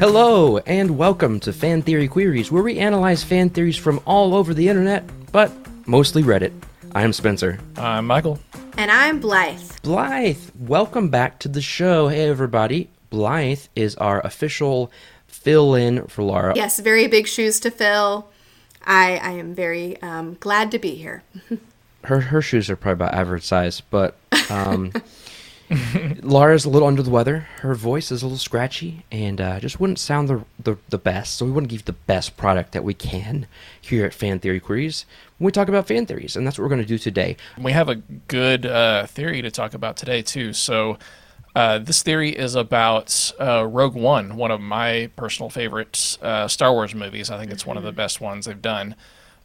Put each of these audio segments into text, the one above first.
Hello, and welcome to Fan Theory Queries, where we analyze fan theories from all over the internet, but mostly Reddit. I'm Spencer. I'm Michael. And I'm Blythe. Blythe, welcome back to the show. Hey, everybody. Blythe is our official fill in for Laura. Yes, very big shoes to fill. I, I am very um, glad to be here. Her, her shoes are probably about average size, but um, Laura's a little under the weather. Her voice is a little scratchy and uh, just wouldn't sound the, the, the best. So we want to give the best product that we can here at Fan Theory Queries when we talk about fan theories, and that's what we're going to do today. We have a good uh, theory to talk about today too. So uh, this theory is about uh, Rogue One, one of my personal favorite uh, Star Wars movies. I think it's one of the best ones they've done.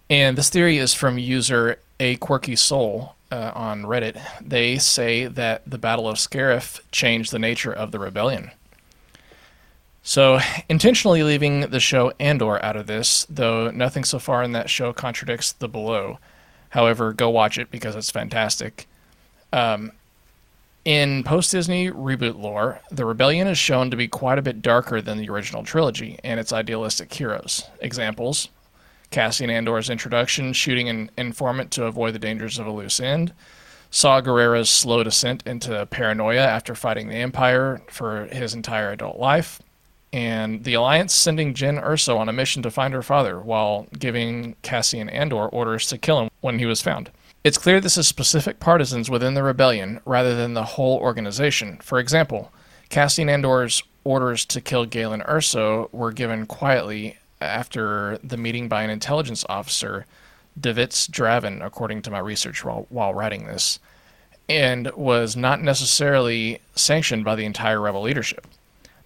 And this theory is from user A Quirky Soul uh, on Reddit. They say that the Battle of Scarif changed the nature of the rebellion. So, intentionally leaving the show Andor out of this, though nothing so far in that show contradicts the below. However, go watch it because it's fantastic. Um, in post Disney reboot lore, the rebellion is shown to be quite a bit darker than the original trilogy and its idealistic heroes. Examples Cassian Andor's introduction, shooting an informant to avoid the dangers of a loose end, Saw Gerrera's slow descent into paranoia after fighting the Empire for his entire adult life, and the Alliance sending Jyn Erso on a mission to find her father while giving Cassian Andor orders to kill him when he was found. It's clear this is specific partisans within the rebellion rather than the whole organization. For example, Cassian Andor's orders to kill Galen Erso were given quietly after the meeting by an intelligence officer, Davits Draven, according to my research while, while writing this, and was not necessarily sanctioned by the entire rebel leadership.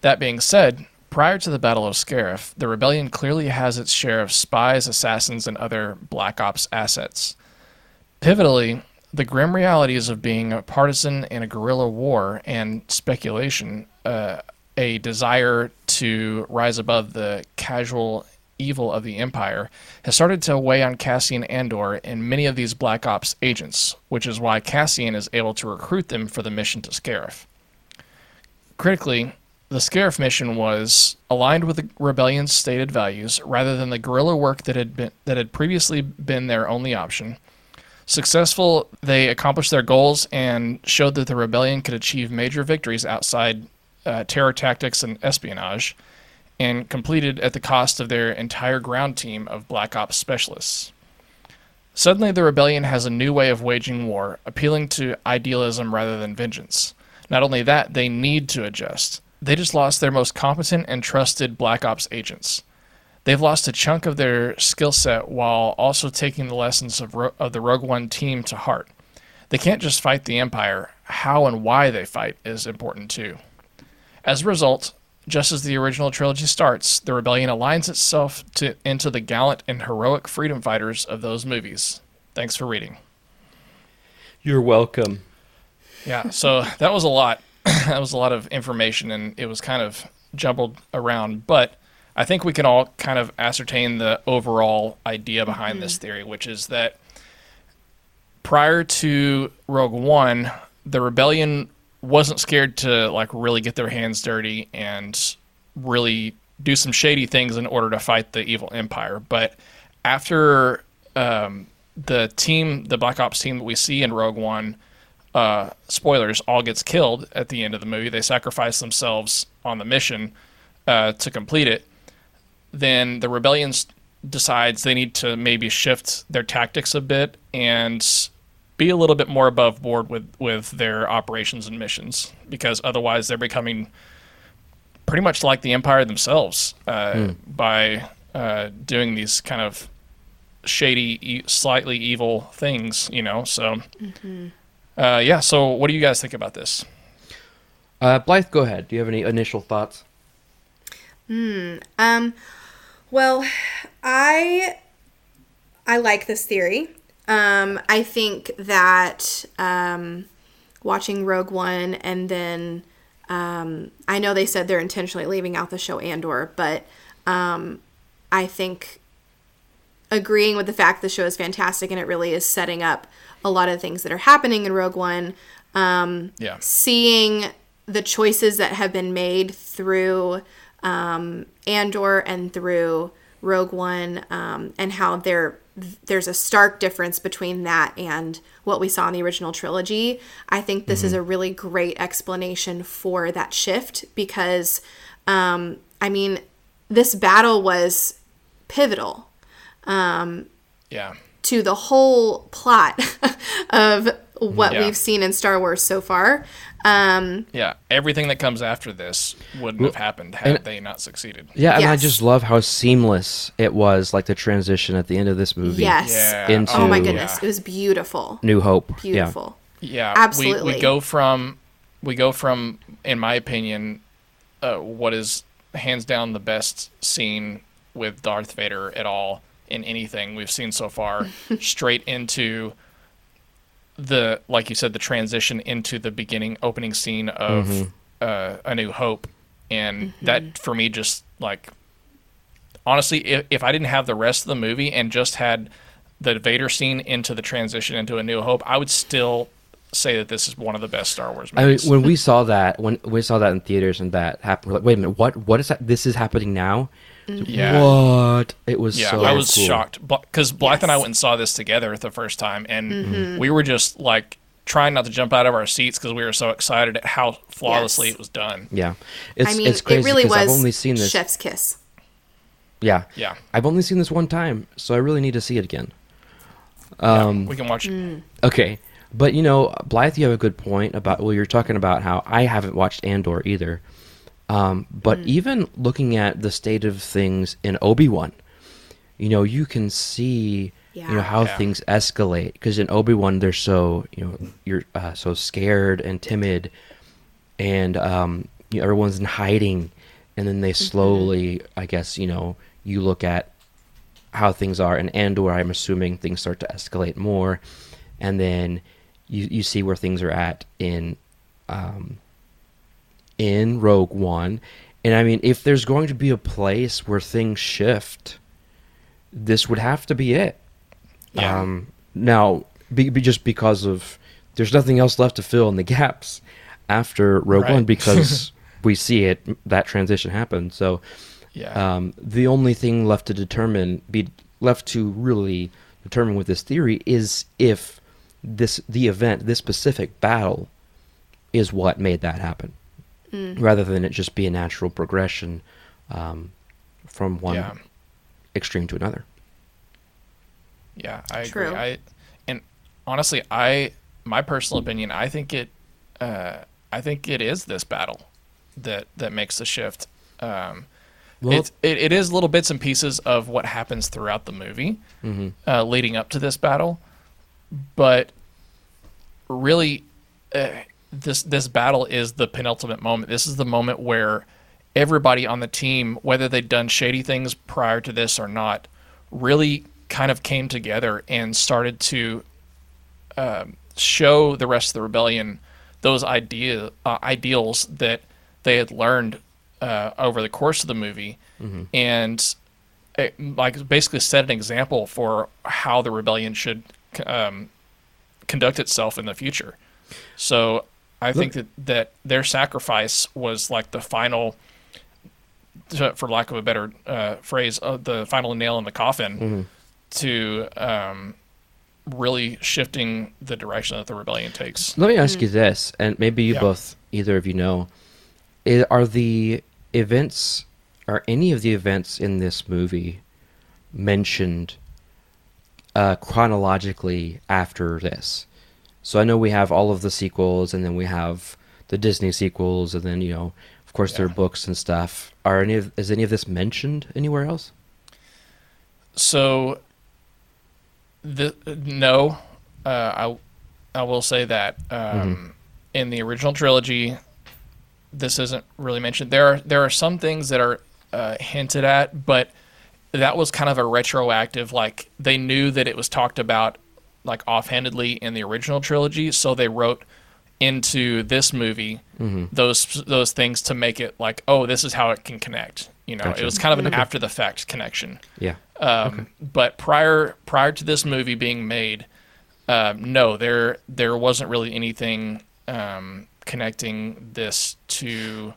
That being said, prior to the Battle of Scarif, the rebellion clearly has its share of spies, assassins, and other Black Ops assets. Pivotally, the grim realities of being a partisan in a guerrilla war and speculation, uh, a desire to rise above the casual evil of the Empire, has started to weigh on Cassian Andor and many of these Black Ops agents, which is why Cassian is able to recruit them for the mission to Scarif. Critically, the Scarif mission was aligned with the rebellion's stated values rather than the guerrilla work that had been that had previously been their only option. Successful, they accomplished their goals and showed that the rebellion could achieve major victories outside uh, terror tactics and espionage, and completed at the cost of their entire ground team of Black Ops specialists. Suddenly, the rebellion has a new way of waging war, appealing to idealism rather than vengeance. Not only that, they need to adjust. They just lost their most competent and trusted Black Ops agents. They've lost a chunk of their skill set while also taking the lessons of, Ro- of the Rogue One team to heart. They can't just fight the Empire, how and why they fight is important too. As a result, just as the original trilogy starts, the rebellion aligns itself to, into the gallant and heroic freedom fighters of those movies. Thanks for reading. You're welcome. Yeah, so that was a lot. that was a lot of information, and it was kind of jumbled around. But I think we can all kind of ascertain the overall idea behind mm-hmm. this theory, which is that prior to Rogue One, the rebellion wasn't scared to like really get their hands dirty and really do some shady things in order to fight the evil empire. But after um, the team, the Black Ops team that we see in Rogue One, uh, spoilers, all gets killed at the end of the movie. They sacrifice themselves on the mission uh, to complete it. Then the rebellion decides they need to maybe shift their tactics a bit and be a little bit more above board with with their operations and missions because otherwise they're becoming pretty much like the empire themselves uh, mm. by uh, doing these kind of shady, e- slightly evil things. You know, so mm-hmm. uh, yeah. So what do you guys think about this? Uh, Blythe, go ahead. Do you have any initial thoughts? Hmm. Um. Well, I I like this theory. Um, I think that um, watching Rogue One and then um, I know they said they're intentionally leaving out the show Andor, but um, I think agreeing with the fact the show is fantastic and it really is setting up a lot of things that are happening in Rogue One. Um, Yeah. seeing the choices that have been made through um, Andor and through Rogue One, um, and how there there's a stark difference between that and what we saw in the original trilogy. I think this is a really great explanation for that shift because, um, I mean, this battle was pivotal Yeah. to the whole plot of what Yeah. we've seen in Star Wars so far. Um, Yeah. Everything that comes after this wouldn't have happened had and- they not succeeded. Yeah, and I just love how seamless it was, like the transition at the end of this movie. yes. Yeah. Into- Oh my Yeah. goodness, it was beautiful. New Hope. Beautiful. Yeah, Absolutely. We, we go from we go from, in my opinion, uh, what is hands down the best scene with Darth Vader at all in anything we've seen so far, straight into the like you said, the transition into the beginning opening scene of uh, A New Hope, and that for me just like honestly, if, if I didn't have the rest of the movie and just had the Vader scene into the transition into A New Hope, I would still say that this is one of the best Star Wars movies I mean, when we saw that, when we saw that in theaters and that happened, we're like, wait a minute, what? What is that? This is happening now? Yeah, What? It was yeah, so I was cool. shocked because Blythe and I went and saw this together the first time, and we were just like trying not to jump out of our seats because we were so excited at how flawlessly Yes. it was done. Yeah, it's I mean, it's crazy it really was I've only seen this. Chef's Kiss. Yeah, Yeah, I've only seen this one time, so I really need to see it again. Yeah, Um, we can watch it. Mm. Okay, but you know, Blythe, you have a good point about. Well, you're talking about how I haven't watched Andor either. Um, but Mm. even looking at the state of things in Obi Wan, you know, you can see you know how Yeah. things escalate because in Obi Wan they're so you know you're uh, so scared and timid, and um, you know, everyone's in hiding, and then they slowly, I guess, you know, you look at how things are in Andor. I'm assuming things start to escalate more, and then you you see where things are at in um, in Rogue One. And I mean, if there's going to be a place where things shift, this would have to be it. Yeah. Um, now, be, be just because of there's nothing else left to fill in the gaps after Rogue Right. One because we see it that transition happen. So Yeah, um, the only thing left to determine, be left to really determine with this theory is if this the event, this specific battle, is what made that happen, rather than it just be a natural progression um, from one yeah. extreme to another. Yeah, I True. agree. I and honestly, I my personal opinion, I think it, uh, I think it is this battle that that makes the shift. Um, Well- it's, it it is little bits and pieces of what happens throughout the movie, uh, leading up to this battle, but really, uh, this this battle is the penultimate moment. This is the moment where everybody on the team, whether they'd done shady things prior to this or not, really kind of came together and started to um, show the rest of the rebellion those idea uh, ideals that they had learned uh, over the course of the movie, and it, like basically set an example for how the rebellion should um, conduct itself in the future. So I think that, that their sacrifice was like the final, for lack of a better uh, phrase, uh, the final nail in the coffin to um, really shifting the direction that the rebellion takes. Let me ask you this, and maybe you Yeah. both, either of you know, are the events, are any of the events in this movie mentioned uh, chronologically after this? So I know we have all of the sequels, and then we have the Disney sequels, and then you know, of course, there are books and stuff. Are any of is any of this mentioned anywhere else? So, the no, uh, I I will say that um, in the original trilogy, this isn't really mentioned. There are there are some things that are uh, hinted at, but that was kind of a retroactive. Like they knew that it was talked about like offhandedly in the original trilogy, so they wrote into this movie those those things to make it like, oh, this is how it can connect. You know, Gotcha. it was kind of an after the fact connection Yeah. Um, But prior prior to this movie being made, um, no, there there wasn't really anything um, connecting this to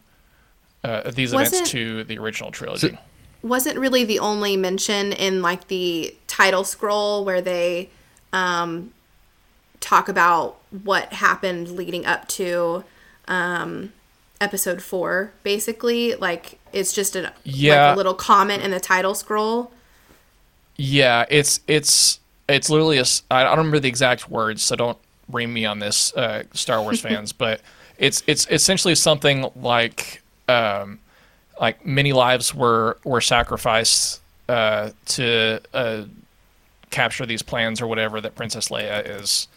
uh, these events Wasn't- to the original trilogy. wasn't really the only mention in like the title scroll where they um, talk about what happened leading up to um, episode four. Basically, like it's just a Yeah. like a little comment in the title scroll. Yeah, it's it's it's literally a. I don't remember the exact words, so don't bring me on this, uh, Star Wars fans. but it's it's essentially something like um, like many lives were were sacrificed uh, to uh, capture these plans or whatever that Princess Leia is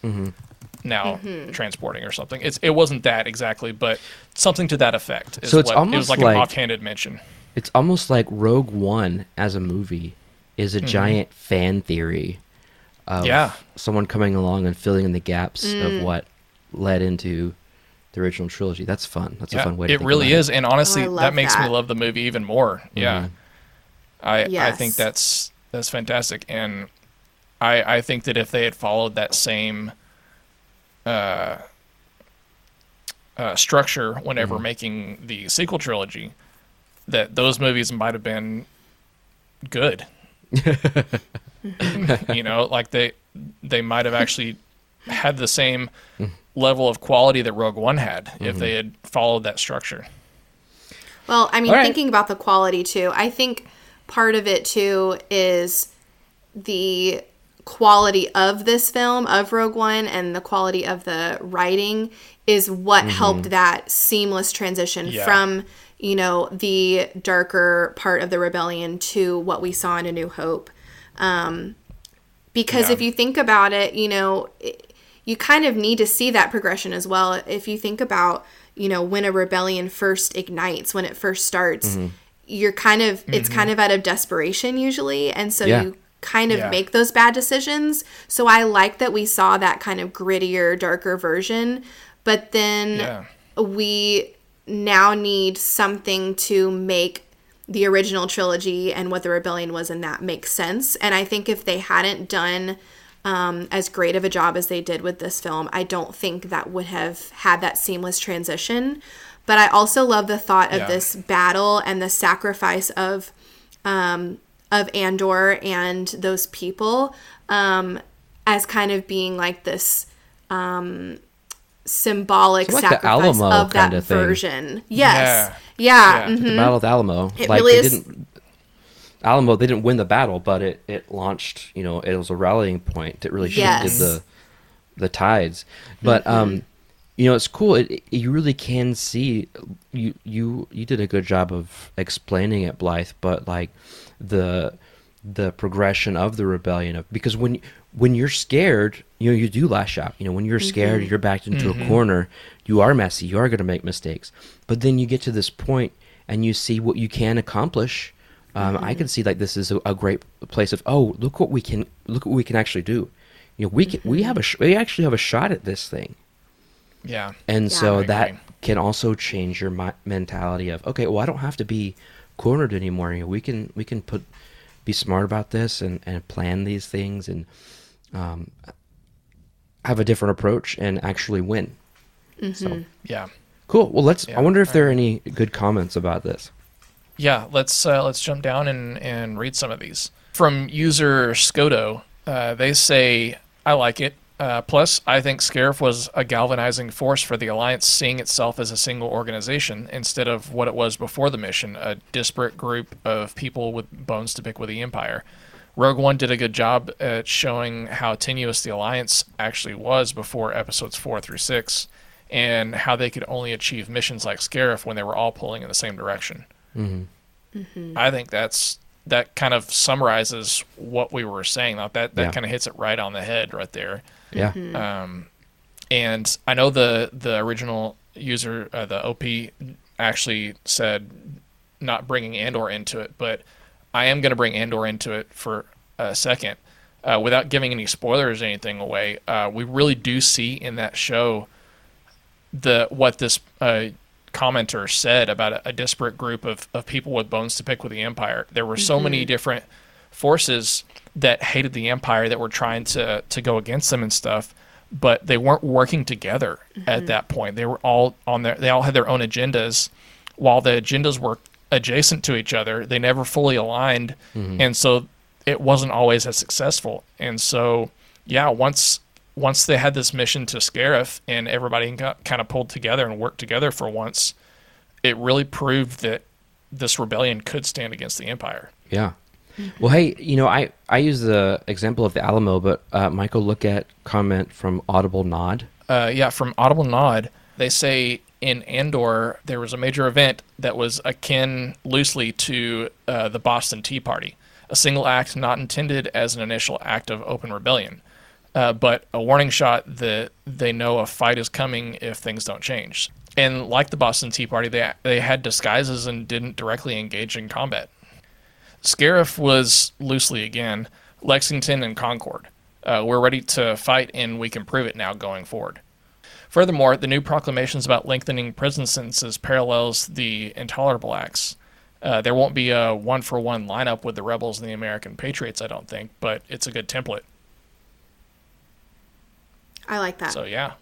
now transporting or something. It's it wasn't that exactly, but something to that effect. Is So it's what, it almost was like, like- an offhanded mention. It's almost like Rogue One as a movie is a giant fan theory of Mm-hmm. Yeah. someone coming along and filling in the gaps Mm. of what led into the original trilogy. That's fun. That's a fun way to it think really about is, and honestly, Oh, I love that makes me love the movie even more. Yeah, I I Yes. think that's that's fantastic, and I I think that if they had followed that same uh, uh, structure whenever making the sequel trilogy, that those movies might have been good. you know, like they they might have actually had the same level of quality that Rogue One had if they had followed that structure. Well, I mean, All right. thinking about the quality too, I think part of it too is the quality of this film, of Rogue One, and the quality of the writing is what mm-hmm. helped that seamless transition Yeah. from, you know, the darker part of the rebellion to what we saw in A New Hope. Um, because Yeah. if you think about it, you know, it, you kind of need to see that progression as well. If you think about, you know, when a rebellion first ignites, when it first starts, mm-hmm. you're kind of it's mm-hmm. kind of out of desperation usually, and so Yeah. you kind of Yeah. make those bad decisions. So I like that we saw that kind of grittier, darker version, but then Yeah. we now need something to make the original trilogy and what the rebellion was in that make sense. And I think if they hadn't done um, as great of a job as they did with this film, I don't think that would have had that seamless transition. But I also love the thought of Yeah. this battle and the sacrifice of um, of Andor and those people um, as kind of being like this um, symbolic So like the sacrifice Alamo of that kinda thing. version. Yes. Yeah. Yeah. mhm. The Battle of Alamo. It like really they is- didn't Alamo they didn't win the battle, but it, it launched, you know, it was a rallying point that really shifted Yes. Mm-hmm. the the tides. But um you know, it's cool. It, it- you really can see you you you did a good job of explaining it, Blythe, but like the the progression of the rebellion of because when when you're scared, you know, you do lash out. You know, when you're mm-hmm. scared, you're backed into a mm-hmm. corner, you are messy, you are going to make mistakes. But then you get to this point and you see what you can accomplish. Um, I mm-hmm. can see like this is a, a great place of oh look what we can look what we can actually do. You know we can we have a sh- we actually have a shot at this thing. Yeah. And Yeah. so I that agree. can also change your mi- mentality of okay, well, I don't have to be cornered anymore. You know, we can we can put be smart about this and and plan these things and um, have a different approach and actually win. So Yeah. cool. Well, let's. Yeah, I wonder if there are any good comments about this. Yeah, let's uh, let's jump down and, and read some of these from user Scoto. Uh, they say, "I like it. Uh, plus, I think Scarif was a galvanizing force for the Alliance, seeing itself as a single organization instead of what it was before the mission, a disparate group of people with bones to pick with the Empire." Rogue One did a good job at showing how tenuous the Alliance actually was before episodes four through six, and how they could only achieve missions like Scarif when they were all pulling in the same direction. I think that's that kind of summarizes what we were saying. That that, that Yeah. kind of hits it right on the head right there. Yeah. Um, and I know the the original user, uh, the OP, actually said not bringing Andor into it, but I am going to bring Andor into it for a second, uh, without giving any spoilers or anything away. Uh, we really do see in that show the what this uh, commenter said about a, a disparate group of, of people with bones to pick with the Empire. There were so many different forces that hated the empire that were trying to to go against them and stuff but they weren't working together at mm-hmm. that point. They were all on their they all had their own agendas. While the agendas were adjacent to each other they never fully aligned. Mm-hmm. And so it wasn't always as successful. And so yeah once once they had this mission to Scarif and everybody got kind of pulled together and worked together for once it really proved that this rebellion could stand against the empire. Yeah. Well, hey, you know, I I use the example of the Alamo, but uh, Michael, look at comment from Audible Nod. uh, yeah, from Audible Nod, they say in Andor there was a major event that was akin loosely to uh, the Boston Tea Party, a single act not intended as an initial act of open rebellion, uh, but a warning shot that they know a fight is coming if things don't change. And like the Boston Tea Party, they they had disguises and didn't directly engage in combat. Scarif was loosely again Lexington and Concord. Uh, we're ready to fight, and we can prove it now going forward. Furthermore, the new proclamations about lengthening prison sentences parallels the intolerable acts. Uh, there won't be a one for one lineup with the rebels and the American patriots, I don't think, but it's a good template. I like that. So yeah,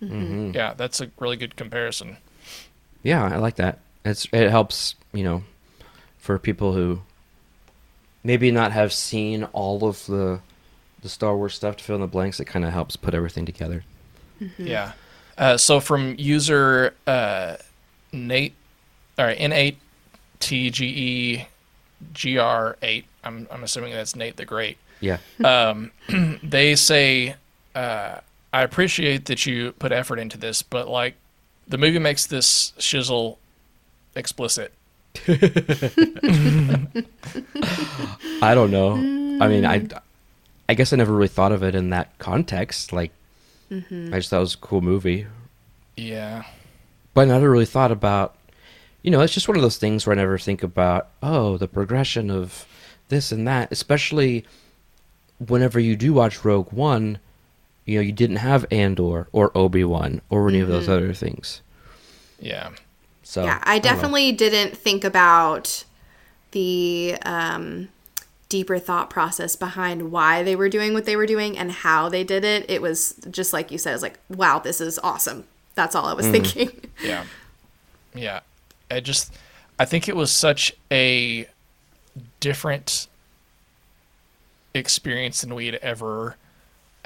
yeah, that's a really good comparison. Yeah, I like that. It's it helps, you know, for people who maybe not have seen all of the the Star Wars stuff to fill in the blanks. It kind of helps put everything together. Yeah. Uh, so from user uh, Nate, all right, N8 TGE GR8, I'm, I'm assuming that's Nate the Great. Yeah. um, they say, uh, I appreciate that you put effort into this, but like the movie makes this shizzle explicit. I don't know. I mean, I I guess I never really thought of it in that context. Like, mm-hmm. I just thought it was a cool movie, Yeah. but I never really thought about. You know, it's just one of those things where I never think about. Oh, the progression of this and that, especially whenever you do watch Rogue One. You know, you didn't have Andor or Obi Wan or any of those mm-hmm. other things. Yeah. So yeah, I don't know. definitely didn't think about the um, deeper thought process behind why they were doing what they were doing and how they did it. It was just like you said, it's like, wow, this is awesome. That's all I was thinking. Yeah. Yeah. I just I think it was such a different experience than we had ever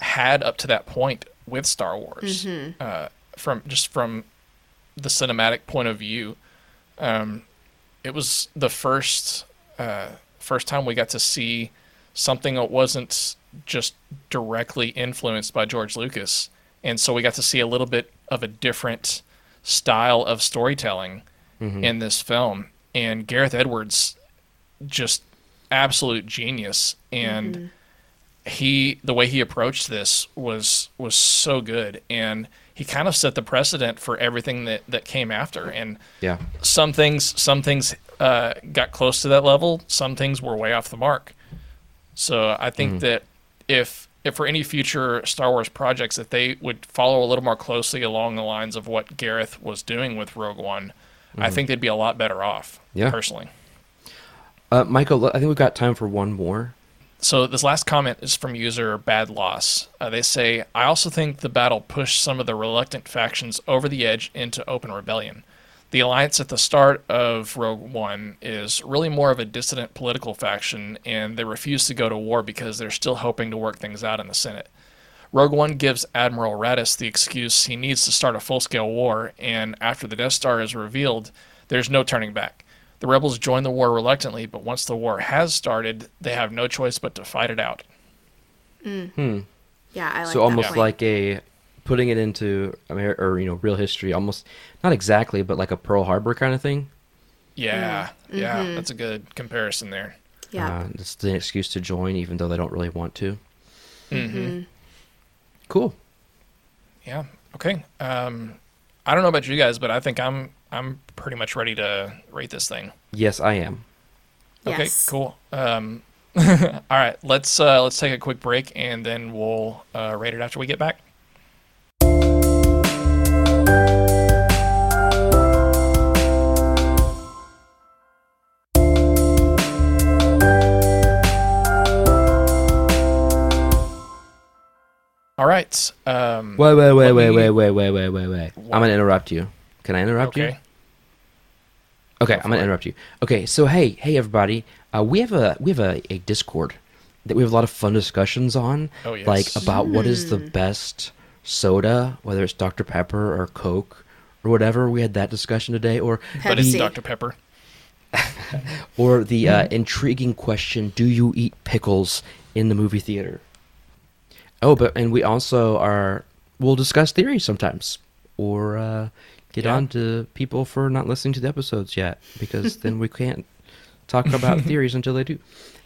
had up to that point with Star Wars. Uh, from just from the cinematic point of view, um, it was the first uh, first time we got to see something that wasn't just directly influenced by George Lucas, and so we got to see a little bit of a different style of storytelling in this film. And Gareth Edwards, just absolute genius, and he the way he approached this was was so good, and he kind of set the precedent for everything that that came after. And Yeah. some things some things uh, got close to that level some things were way off the mark so i think that if if for any future star wars projects if they would follow a little more closely along the lines of what gareth was doing with rogue one i think they'd be a lot better off Yeah. personally Uh, Michael, I think we've got time for one more. So this last comment is from user Bad Loss. Uh, they say, "I also think the battle pushed some of the reluctant factions over the edge into open rebellion. The alliance at the start of Rogue One is really more of a dissident political faction, and they refuse to go to war because they're still hoping to work things out in the Senate. Rogue One gives Admiral Raddus the excuse he needs to start a full-scale war, and after the Death Star is revealed, there's no turning back." The rebels join the war reluctantly, but once the war has started, they have no choice but to fight it out. Hmm. Yeah, I like that. so that almost point. like a putting it into Amer- or you know real history, almost not exactly, but like a Pearl Harbor kind of thing. Yeah, yeah, that's a good comparison there. yeah. Uh, it's the excuse to join, even though they don't really want to. Mm-hmm. Cool. Yeah. Okay. Um, I don't know about you guys, but I think I'm I'm pretty much ready to rate this thing. Yes, I am. Okay, yes. cool. Um, all right, let's uh, let's take a quick break and then we'll uh, rate it after we get back. All right. Um, wait, wait, wait, wait, me... wait, wait, wait, wait, wait, wait. I'm gonna interrupt you. Can I interrupt you? Okay. Okay, Go I'm gonna it. interrupt you. Okay, so hey, hey everybody, uh, we have a we have a, a Discord that we have a lot of fun discussions on, Oh, yes. like about what is the best soda, whether it's Dr Pepper or Coke or whatever. We had that discussion today, or But it's Dr. Pepper. or the uh, intriguing question: Do you eat pickles in the movie theater? Oh, but and we also are we'll discuss theories sometimes, or uh, get Yeah. on to people for not listening to the episodes yet, because then we can't talk about theories until they do.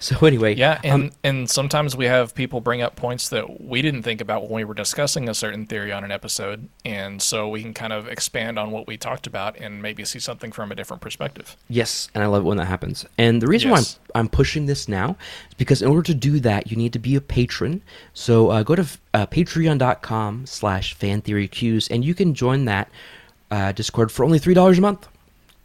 So anyway, Yeah, and um, and sometimes we have people bring up points that we didn't think about when we were discussing a certain theory on an episode, and so we can kind of expand on what we talked about and maybe see something from a different perspective. Yes, and I love it when that happens. And the reason Yes. why I'm, I'm pushing this now is because in order to do that, you need to be a patron. So uh, go to uh, patreon.com slash fantheoryqs, and you can join that uh, Discord for only $3 a month.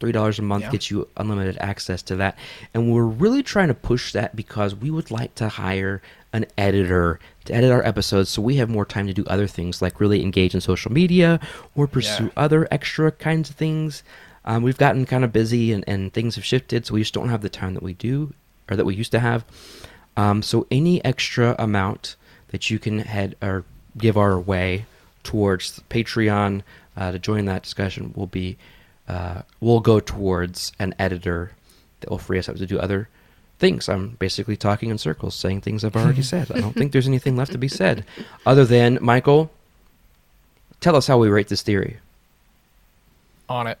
$3 a month Yeah. gets you unlimited access to that. And we're really trying to push that because we would like to hire an editor to edit our episodes so we have more time to do other things like really engage in social media or pursue Yeah. other extra kinds of things. Um, we've gotten kind of busy and, and things have shifted, so we just don't have the time that we do or that we used to have. Um, so any extra amount that you can head or give our way towards Patreon uh, to join that discussion will be uh, will go towards an editor that will free us up to do other things. I'm basically talking in circles, saying things I've already said. I don't think there's anything left to be said, other than Michael. Tell us how we rate this theory. On it.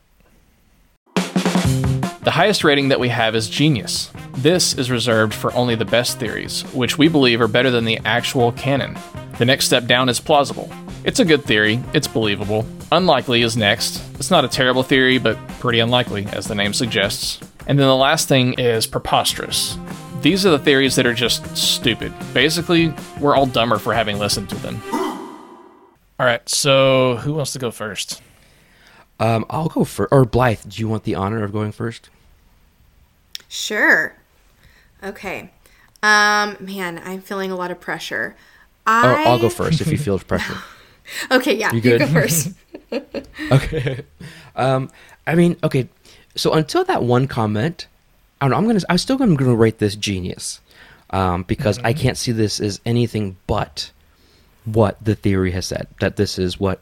The highest rating that we have is genius. This is reserved for only the best theories, which we believe are better than the actual canon. The next step down is plausible. It's a good theory, it's believable. Unlikely is next. It's not a terrible theory, but pretty unlikely, as the name suggests. And then the last thing is preposterous. These are the theories that are just stupid. Basically, we're all dumber for having listened to them. All right, so who wants to go first? Um, I'll go first. Or Blythe, do you want the honor of going first? Sure. Okay. Um, man, I'm feeling a lot of pressure. Or I I'll go first if you feel pressure. Okay, yeah, You you, good? go first. okay. Um, I mean, okay. So until that one comment, I don't know. I'm gonna. I'm still gonna, gonna rate this genius, um, because I can't see this as anything but what the theory has said. That this is what,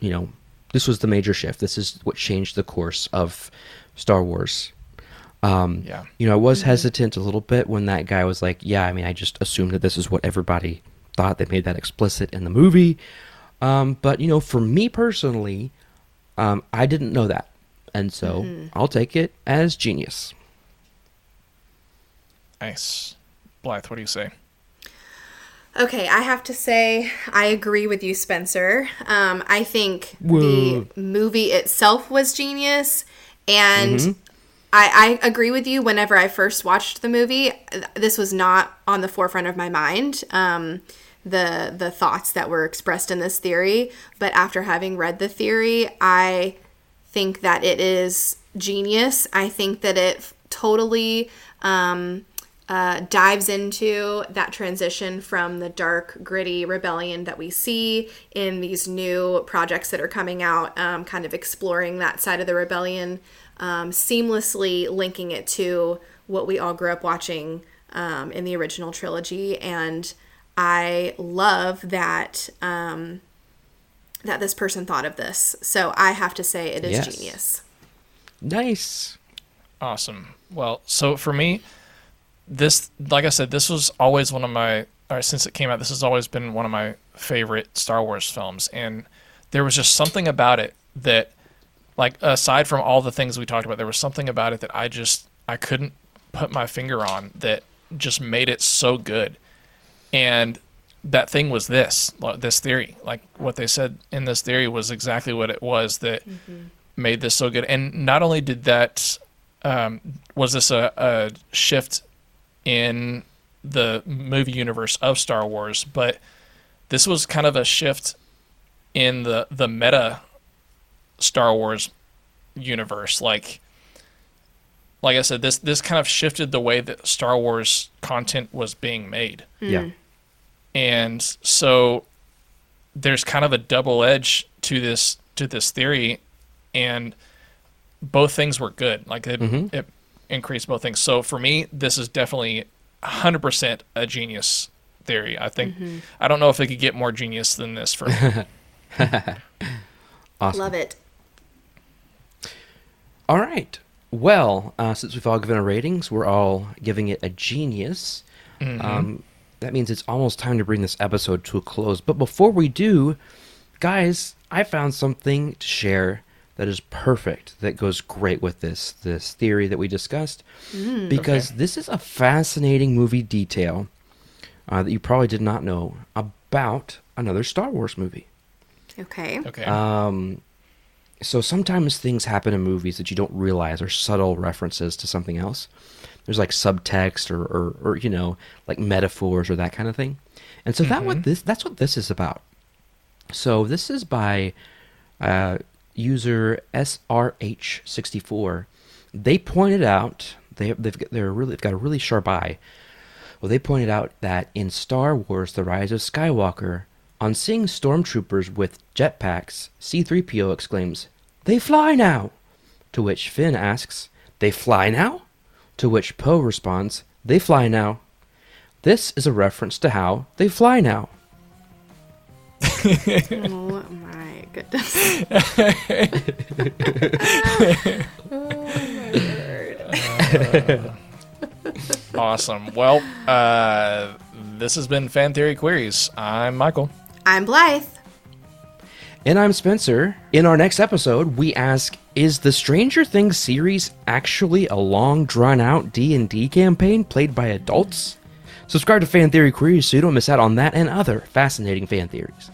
you know, this was the major shift. This is what changed the course of Star Wars. Um, Yeah. You know, I was hesitant a little bit when that guy was like, "Yeah, I mean, I just assumed that this is what everybody thought. They made that explicit in the movie." Um, but you know, for me personally, um, I didn't know that, and so I'll take it as genius. Nice. Blythe, what do you say? Okay, I have to say I agree with you, Spencer. Um, I think Whoa. the movie itself was genius, and I, I agree with you. Whenever I first watched the movie, this was not on the forefront of my mind. Um, the the thoughts that were expressed in this theory, but after having read the theory, I think that it is genius. I think that it totally um, uh, dives into that transition from the dark, gritty rebellion that we see in these new projects that are coming out, um, kind of exploring that side of the rebellion, um, seamlessly linking it to what we all grew up watching um, in the original trilogy. And I love that. Um, that this person thought of this. So I have to say it is Yes. genius. Nice. Awesome. Well, so for me, this, like I said, this was always one of my, or since it came out, this has always been one of my favorite Star Wars films. And there was just something about it that, like, aside from all the things we talked about, there was something about it that I just, I couldn't put my finger on that just made it so good. And that thing was this, this theory. Like, what they said in this theory was exactly what it was that made this so good. And not only did that um, was this a, a shift in the movie universe of Star Wars, but this was kind of a shift in the the meta Star Wars universe. Like, like I said, this this kind of shifted the way that Star Wars content was being made. Yeah. And so there's kind of a double edge to this to this theory, and both things were good. Like it, it increased both things. So for me, this is definitely 100% a genius theory. I think I don't know if it could get more genius than this for me. Awesome. Love it. All right. Well, uh, since we've all given our ratings, we're all giving it a genius. Um, that means it's almost time to bring this episode to a close. But before we do, guys, I found something to share that is perfect. That goes great with this this theory that we discussed, because Okay. this is a fascinating movie detail uh, that you probably did not know about another Star Wars movie. Okay. Okay. Um, so sometimes things happen in movies that you don't realize are subtle references to something else. There's like subtext or, or, or you know, like metaphors or that kind of thing. And so that what this that's what this is about. So this is by uh, user SRH64. They pointed out they they've got, they're really they've got a really sharp eye. Well, they pointed out that in Star Wars: The Rise of Skywalker, on seeing stormtroopers with jetpacks, C-3PO exclaims, "They fly now!" To which Finn asks, "They fly now?" To which Poe responds, "They fly now." This is a reference to how they fly now. oh my goodness. awesome. Well, uh, this has been Fan Theory Queries. I'm Michael. I'm Blythe. And I'm Spencer. In our next episode, we ask, is the Stranger Things series actually a long drawn out D&D campaign played by adults? Subscribe to Fan Theory Queries so you don't miss out on that and other fascinating fan theories.